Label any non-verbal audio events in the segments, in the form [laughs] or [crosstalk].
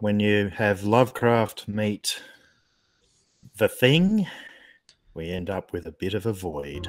when you have Lovecraft meet the thing, we end up with a bit of a void.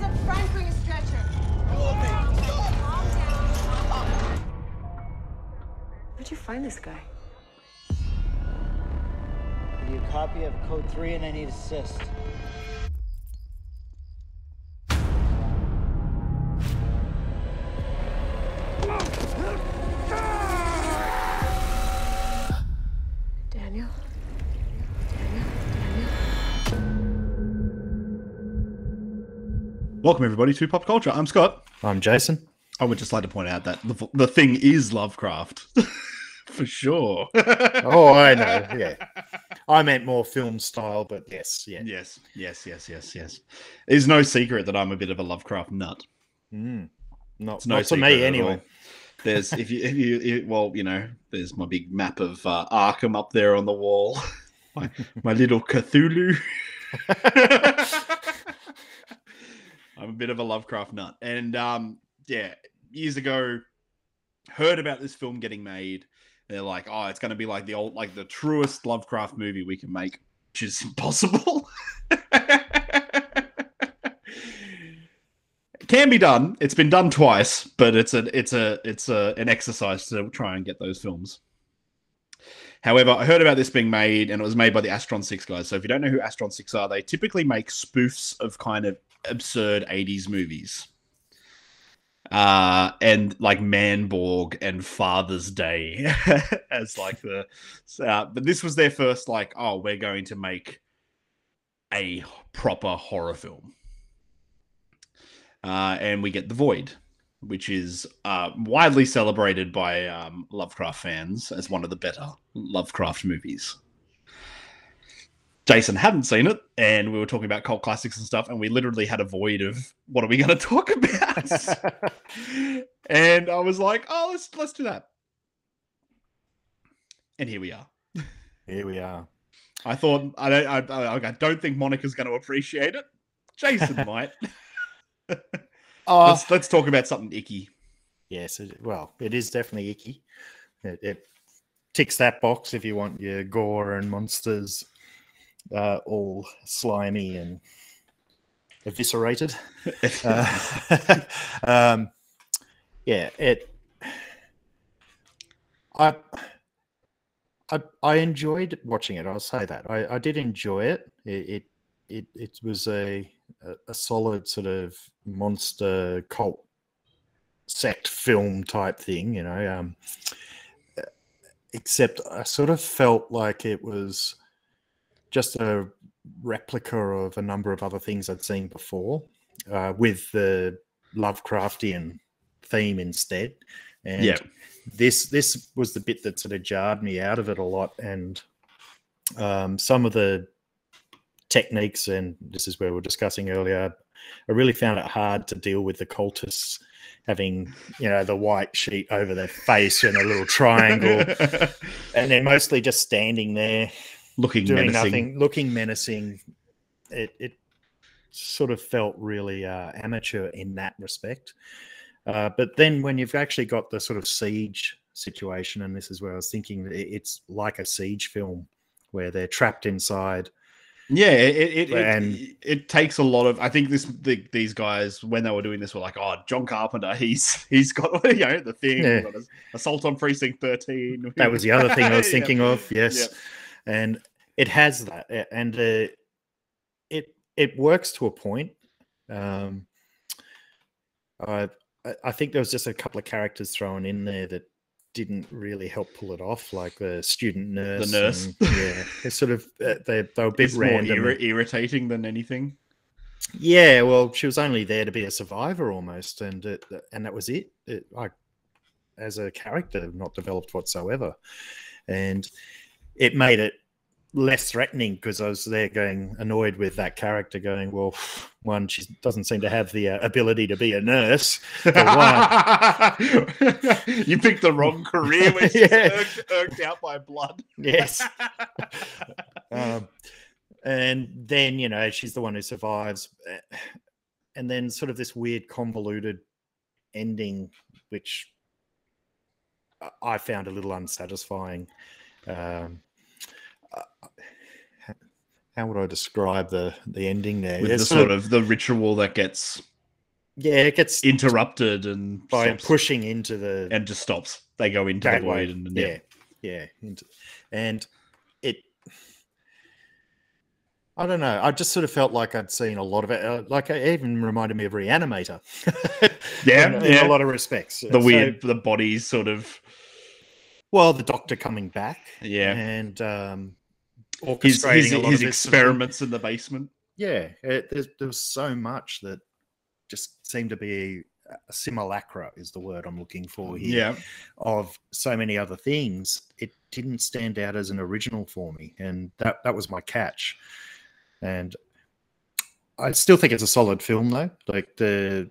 Hands up front, bring a stretcher. Where'd you find this guy? Give you a copy of code 3 and I need assist. Welcome everybody to Pop Culture. I'm Scott. I'm Jason. I would just like to point out that the, the thing is Lovecraft. [laughs] For sure. [laughs] Oh, I know. Yeah. I meant more film style, but yes, yeah. Yes, yes, yes, yes, yes. It's no secret that I'm a bit of a Lovecraft nut. Mm. Not, It's no not to me, anyway. There's if you if you if, well, you know, there's my big map of uh, Arkham up there on the wall. [laughs] my, my little Cthulhu. I'm a bit of a Lovecraft nut, and um, yeah, years ago, heard about this film getting made. They're like, oh, it's going to be like the old, like the truest Lovecraft movie we can make, which is [laughs] impossible. Can be done. It's been done twice, but it's a it's a it's a an exercise to try and get those films. However, I heard about this being made, and it was made by the Astron Six guys. So if you don't know who Astron Six are, they typically make spoofs of kind of absurd '80s movies, uh, and like Manborg and Father's Day [laughs] as like the. Uh, but this was their first like, oh, we're going to make a proper horror film uh, and we get the Void, which is uh, widely celebrated by um, Lovecraft fans as one of the better Lovecraft movies. Jason hadn't seen it, and we were talking about cult classics and stuff, and we literally had a void of what are we going [laughs] to talk about? [laughs] and I was like, oh, let's let's do that. And here we are. Here we are. I thought I don't I, I, I don't think Monica's going to appreciate it. Jason [laughs] might. Oh, let's let's talk about something icky. yes. It, well, it is definitely icky. It, it ticks that box if you want your gore and monsters uh, all slimy and eviscerated. [laughs] Uh, [laughs] um, yeah, it. I, I I enjoyed watching it. I'll say that I, I did enjoy it. It it it, it was a, a a solid sort of monster cult sect film type thing, you know. Um, except I sort of felt like it was just a replica of a number of other things I'd seen before, uh, with the Lovecraftian theme instead. And Yeah. this this was the bit that sort of jarred me out of it a lot, and um, some of the techniques, and this is where we we're discussing earlier. I really found it hard to deal with the cultists having, you know, the white sheet over their face and a little triangle, [laughs] and they're mostly just standing there Looking doing menacing. nothing, looking menacing. It it sort of felt really uh, amateur in that respect. Uh, but then when you've actually got the sort of siege situation, and this is where I was thinking it's like a siege film where they're trapped inside. Yeah, it it, And- it, it takes a lot of. I think this the, these guys when they were doing this were like, oh, John Carpenter, he's he's got [laughs] you know the thing, Yeah. assault on precinct thirteen. That was the other thing I was [laughs] Yeah. thinking of. Yes, and it has that, and uh, it it works to a point. Um, I I- think there was just a couple of characters thrown in there that didn't really help pull it off, like the student nurse. The nurse. and- yeah, [laughs] it's sort of uh, they they were a bit It's more random. irri- irritating than anything. Yeah, well, she was only there to be a survivor almost, and it, and that was it. it. Like as a character, not developed whatsoever, and it made it less threatening because I was there going annoyed with that character, going, well, one, she doesn't seem to have the uh, ability to be a nurse. [laughs] You picked the wrong career when she's [laughs] Yeah. irked, irked out by blood. yes. [laughs] um, and then you know she's the one who survives, eh, and then sort of this weird convoluted ending, which I- found a little unsatisfying. Um, how would I describe the the ending there? With It's the sort of the ritual that gets yeah, it gets interrupted and by stops, pushing into the and just stops. They go into the gateway. void and yeah, yeah, into, and it. I don't know. I just sort of felt like I'd seen a lot of it. uh, Like it even reminded me of Reanimator. [laughs] Yeah, in, in yeah. a lot of respects. the So- weird the bodies sort of well, the Doctor coming back. Yeah. and um, orchestrating his, a lot his of this sort experiments in the basement. Yeah, it, there's, there was so much that just seemed to be a simulacra is the word I'm looking for here. Yeah. Of so many other things, it didn't stand out as an original for me, and that that was my catch. And I still think it's a solid film, though. Like the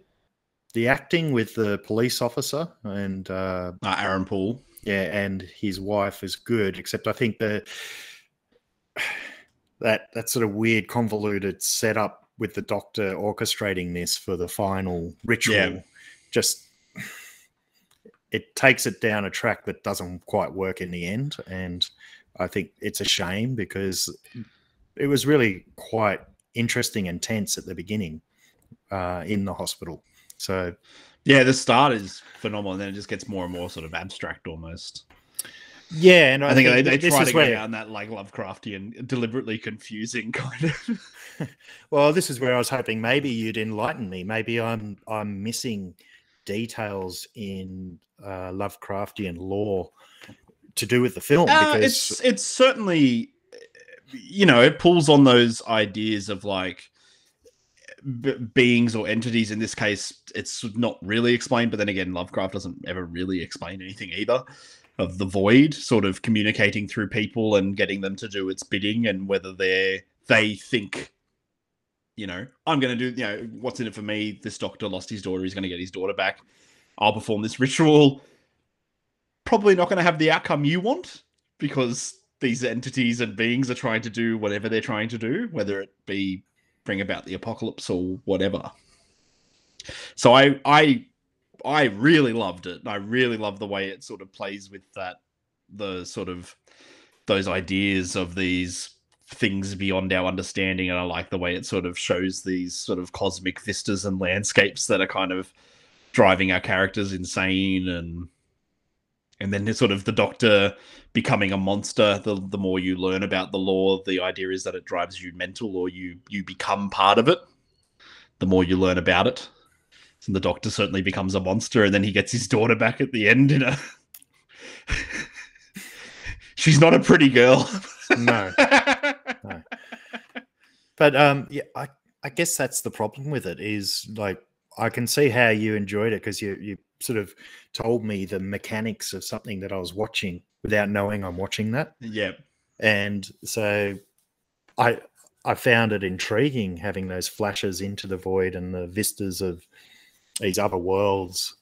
the acting with the police officer and uh, Uh, Aaron Paul. yeah, and his wife is good, except I think the [sighs] that that sort of weird convoluted setup with the doctor orchestrating this for the final ritual Yeah. just [sighs] it takes it down a track that doesn't quite work in the end and I think it's a shame because it was really quite interesting and tense at the beginning uh, in the hospital. So Yeah, the start is phenomenal, and then it just gets more and more sort of abstract almost. Yeah, and I, I think they, they try to go where- down that like Lovecraftian, deliberately confusing kind of. [laughs] Well, this is where I was hoping maybe you'd enlighten me. Maybe I'm I'm missing details in uh, Lovecraftian lore to do with the film Uh, because it's it's certainly, you know, it pulls on those ideas of like b- beings or entities. In this case, it's not really explained, but then again, Lovecraft doesn't ever really explain anything either. Of the void, sort of communicating through people and getting them to do its bidding, and whether they they think, you know, I'm going to do, you know, what's in it for me? This doctor lost his daughter. He's going to get his daughter back. I'll perform this ritual probably not going to have the outcome you want because these entities and beings are trying to do whatever they're trying to do, whether it be bring about the apocalypse or whatever. So I I I really loved it. I really love the way it sort of plays with that the sort of those ideas of these things beyond our understanding and I like the way it sort of shows these sort of cosmic vistas and landscapes that are kind of driving our characters insane and and then sort of the doctor becoming a monster. The the more you learn about the lore the idea is that it drives you mental or you you become part of it. The more you learn about it and the doctor certainly becomes a monster and then he gets his daughter back at the end in a [laughs] she's not a pretty girl no. [laughs] no. But um, yeah, I I guess that's the problem with it is like I can see how you enjoyed it because you you sort of told me the mechanics of something that I was watching without knowing I'm watching that. yeah and so i i found it intriguing having those flashes into the void and the vistas of these other worlds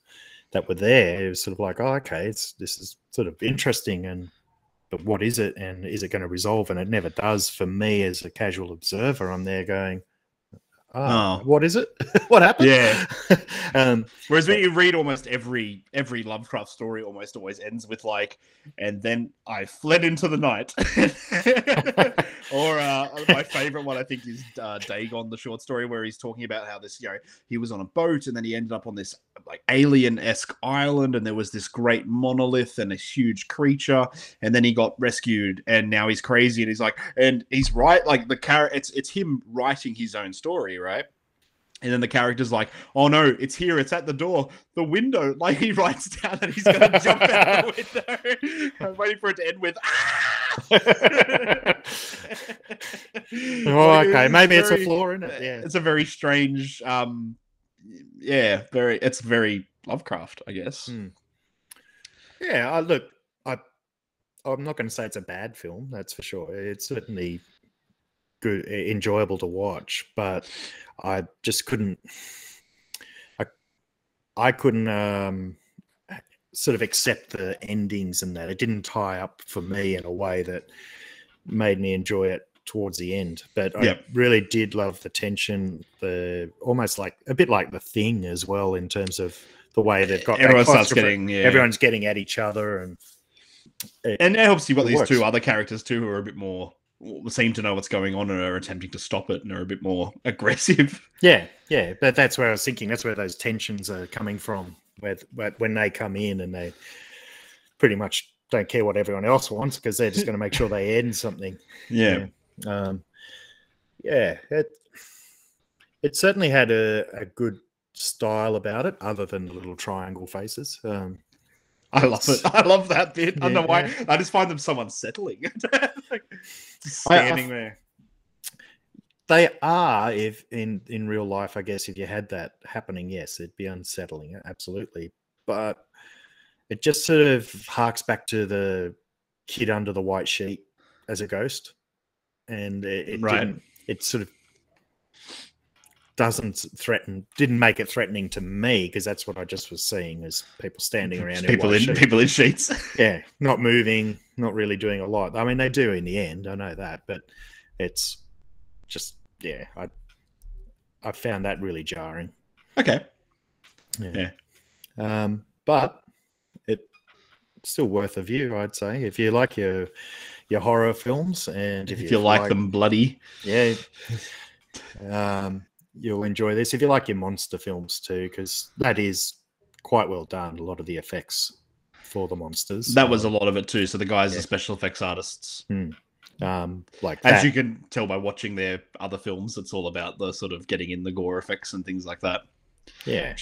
that were there it was sort of like oh okay it's this is sort of interesting and but what is it and is it going to resolve? And it never does for me as a casual observer. I'm there going ah, Oh. what is it? [laughs] what happened? Yeah. [laughs] um, Whereas when you read almost every every Lovecraft story, almost always ends with like, and then I fled into the night. [laughs] or uh, my favorite one, I think, is uh, Dagon, the short story where he's talking about how this, you know, he was on a boat and then he ended up on this like alien esque island, and there was this great monolith and a huge creature, and then he got rescued, and now he's crazy, and he's like, and he's right, like the character, it's it's him writing his own story, right? And then the character's like, "Oh no, it's here! It's at the door, the window." [laughs] Like he writes down that he's gonna [laughs] jump out the window. [laughs] I'm waiting for it to end with, "Ah!" oh, okay, maybe it's a very- flaw in it. Yeah, It's a very strange, um, yeah, very. It's very Lovecraft, I guess. Hmm. yeah. I look, I, I'm not going to say it's a bad film. That's for sure. It's certainly good, enjoyable to watch, but I just couldn't. I, I couldn't um, sort of accept the endings and that it didn't tie up for me in a way that made me enjoy it towards the end. But I really did love the tension, the almost like a bit like the thing as well in terms of the way they've got Everyone starts getting, yeah. everyone's getting at each other and it- And it helps you've got these works. two other characters too who are a bit more seem to know what's going on and are attempting to stop it and are a bit more [laughs] aggressive. Yeah, yeah, but that's where I was thinking. That's where those tensions are coming from. Where, where when they come in and they pretty much don't care what everyone else wants because they're just going to make sure they end something. [laughs] Yeah. Um, yeah, it it certainly had a, a good style about it, other than the little triangle faces. Um, I love it. I love that bit. I don't know why. Yeah. I just find them so unsettling. [laughs] like, just I- I standing there. They are, if in in real life, I guess, if you had that happening, yes, it'd be unsettling, absolutely. But it just sort of harks back to the kid under the white sheet as a ghost, and it, it Right. didn't. It sort of doesn't threaten, didn't make it threatening to me because that's what I just was seeing as people standing around People in sheets. people in sheets. [laughs] yeah, not moving, not really doing a lot. I mean, they do in the end. I know that, but it's just yeah. I I found that really jarring. okay. Yeah. Um, but it's still worth a view, I'd say. If you like your your horror films and if, If you like them bloody, yeah, [laughs] um, you'll enjoy this. If you like your monster films too, because that is quite well done. A lot of the effects for the monsters. that was a lot of it too. So the guys yeah. are special effects artists. um, like As that. you can tell by watching their other films, it's all about the sort of getting in the gore effects and things like that. Yeah.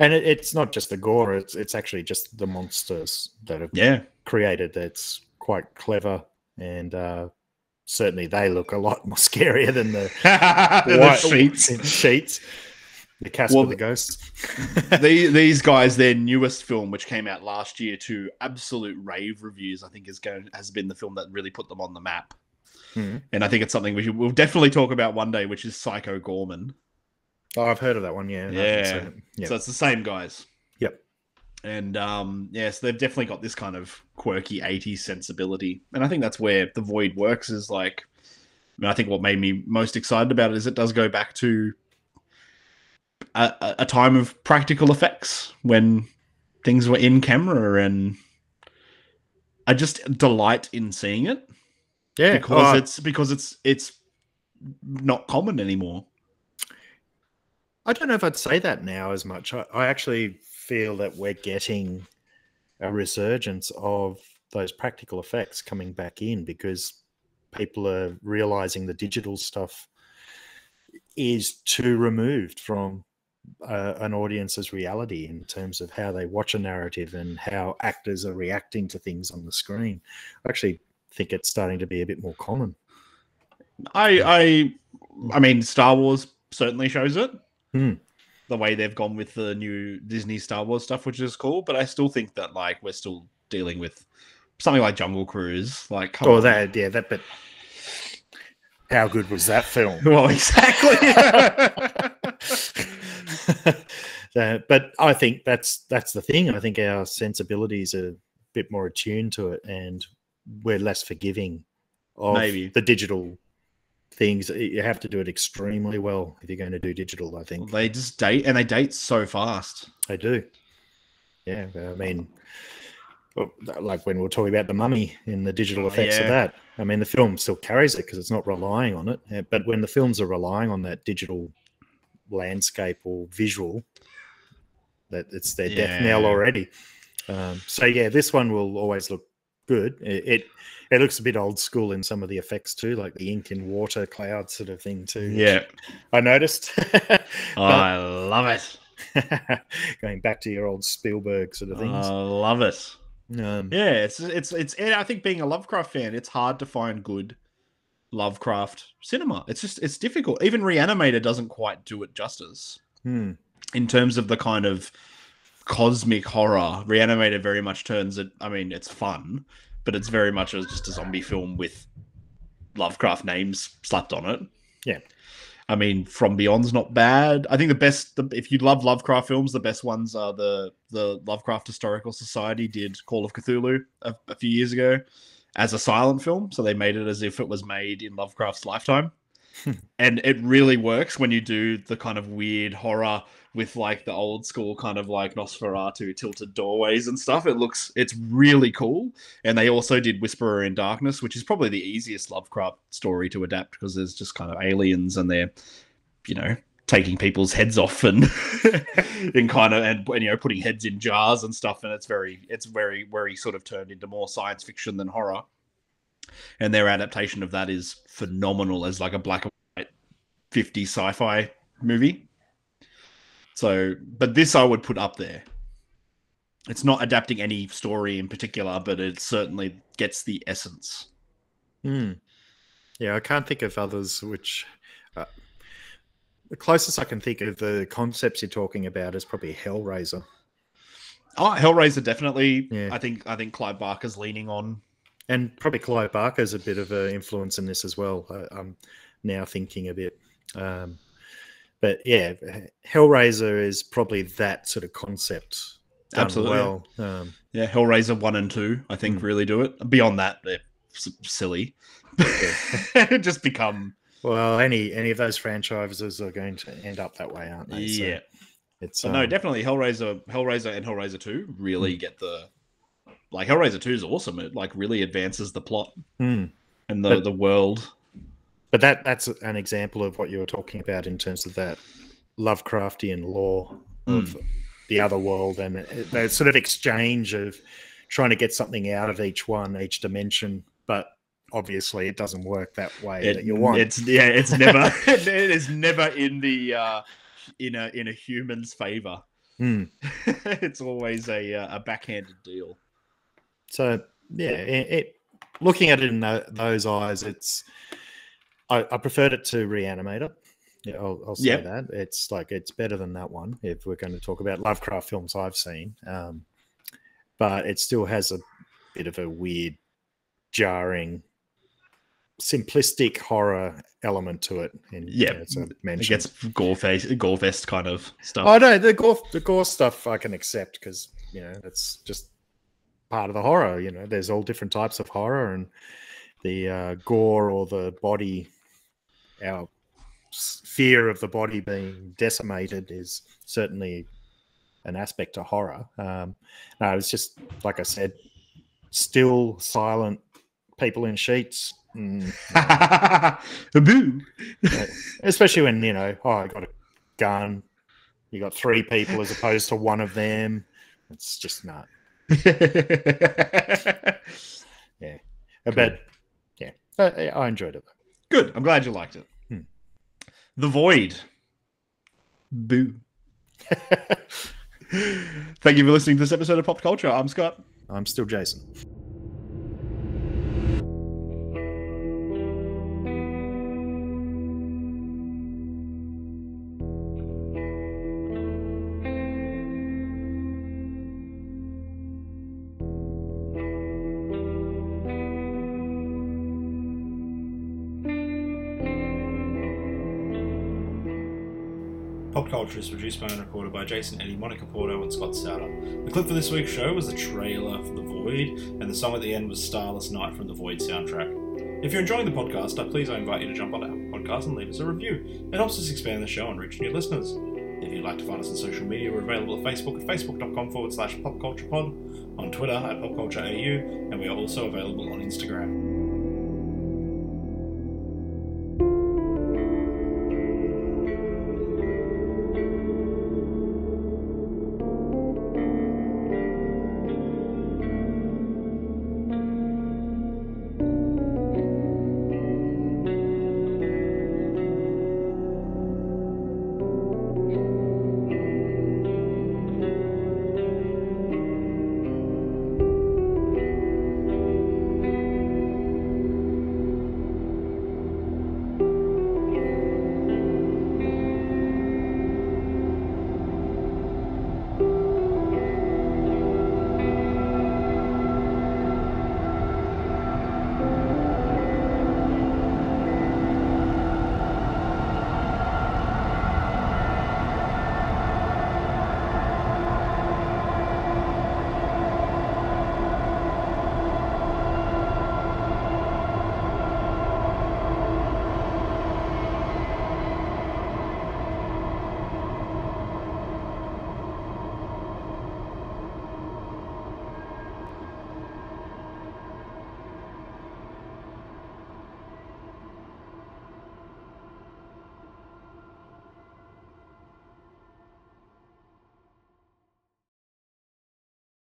And it, it's not just the gore, it's it's actually just the monsters that have Yeah. created that's quite clever and uh certainly they look a lot more scarier than the, [laughs] The white- sheets. [laughs] sheets. The Casper Well, the Ghosts. [laughs] the, these guys, their newest film, which came out last year to absolute rave reviews, I think is going has been the film that really put them on the map. Mhm. And I think it's something we should, we'll definitely talk about one day, which is Psycho Goreman. Oh, I've heard of that one, yeah. Yeah. it. Yep. So it's the same guys. Yep. And um, yes, yeah, so they've definitely got this kind of quirky 80s sensibility. And I think that's where The Void works is like, I, mean, I think what made me most excited about it is it does go back to a, a- time of practical effects when things were in camera and I just delight in seeing it yeah. because oh, it's because it's it's not common anymore. I don't know if I'd say that now as much. I, I actually feel that we're getting a resurgence of those practical effects coming back in because people are realizing the digital stuff is too removed from uh, an audience's reality in terms of how they watch a narrative and how actors are reacting to things on the screen. I actually think it's starting to be a bit more common. I I I mean Star Wars certainly shows it. Hmm. The way they've gone with the new Disney Star Wars stuff, which is cool, but I still think that like we're still dealing with something like Jungle Cruise. Like, Oh, on. that yeah, that. But how good was that film? [laughs] well, exactly. [laughs] Uh, but I think that's that's the thing. I think our sensibilities are a bit more attuned to it, and we're less forgiving of Maybe. the digital things. You have to do it extremely well if you're going to do digital. I think They just date and they date so fast. they do. Yeah, I mean, like when we we're talking about the mummy and the digital effects Yeah. of that. I mean, the film still carries it because it's not relying on it. But when the films are relying on that digital landscape or visual, that it's their death knell already. Um, so yeah, this one will always look good. It, it it looks a bit old school in some of the effects too, like the ink in water cloud sort of thing too. Yeah. I noticed. [laughs] I love it. [laughs] going back to your old Spielberg sort of things. I love it. Um, Yeah, it's it's it's. I think being a Lovecraft fan, it's hard to find good Lovecraft cinema. It's just it's difficult. Even Reanimator doesn't quite do it justice hmm. in terms of the kind of cosmic horror. Reanimator very much turns it. I mean, it's fun, but it's very much just a zombie film with Lovecraft names slapped on it. Yeah. I mean, From Beyond's not bad. I think the best, the, if you love Lovecraft films, the best ones are the the Lovecraft Historical Society did Call of Cthulhu a, a few years ago as a silent film, so they made it as if it was made in Lovecraft's lifetime, and it really works when you do the kind of weird horror with like the old school kind of like Nosferatu tilted doorways and stuff. It looks, it's really cool. And they also did Whisperer in Darkness, which is probably the easiest Lovecraft story to adapt because there's just kind of aliens and they're, you know, taking people's heads off and [laughs] in kind of and, and you know putting heads in jars and stuff. And it's very, it's very, very sort of turned into more science fiction than horror. And their adaptation of that is phenomenal as like a black and white 50 sci-fi movie. So, but this I would put up there. It's not adapting any story in particular, but it certainly gets the essence. Hmm. Yeah, I can't think of others which. Uh, the closest I can think of the concepts you're talking about is probably Hellraiser. Oh, Hellraiser definitely. Yeah. I think I think Clive Barker's leaning on. And probably Clive Barker's a bit of an influence in this as well. I, I'm now thinking a bit. Um, but yeah, Hellraiser is probably that sort of concept. Absolutely. Well. Um, Yeah, Hellraiser one and two, I think, really do it. Beyond that, they're s- silly. [laughs] Just become well, any any of those franchises are going to end up that way, aren't they? So yeah. it's So no, um, definitely Hellraiser, Hellraiser, and Hellraiser Two really get the like Hellraiser Two is awesome. It like really advances the plot hmm. and the But- the world. But that that's an example of what you were talking about in terms of that Lovecraftian lore of the other world and that sort of exchange of trying to get something out of each one, each dimension, but obviously it doesn't work that way It- that you want. It's yeah, it's never [laughs] [laughs] it is never in the uh in a in a human's favor. Hmm. [laughs] it's always a uh, a backhanded deal. So yeah, it, it looking at it in tho- those eyes, it's I, I preferred it to Reanimator. Yeah, I'll, I'll say Yep. that it's like it's better than that one if we're going to talk about Lovecraft films I've seen. Um, but it still has a bit of a weird, jarring, simplistic horror element to it. And Yeah, as I It gets gore face gore fest kind of stuff. Oh no, the gore the gore stuff I can accept because you know that's just part of the horror. You know, there's all different types of horror, and the uh, gore or the body, our fear of the body being decimated is certainly an aspect to horror. Um, no, it's just like I said, still silent people in sheets. Mm, [laughs] Boo. especially when you know, oh, I got a gun. You got three people as opposed to one of them. It's just not. [laughs] Yeah, but yeah, I, I enjoyed it. Good. I'm glad you liked it. Hmm. The Void. Boo. [laughs] Thank you for listening to this episode of Pop Culture. I'm Scott. I'm still Jason. Pop Culture is produced by and recorded by Jason Eddy, Monica Porto, and Scott Souter. The clip for this week's show was the trailer for The Void, and the song at the end was Starless Night from the Void soundtrack. If you're enjoying the podcast, uh, please I invite you to jump on our Podcast and leave us a review. It helps us expand the show and reach new listeners. If you'd like to find us on social media, we're available at Facebook at facebook.com forward slash popculturepod, on Twitter at popcultureau, and we are also available on Instagram.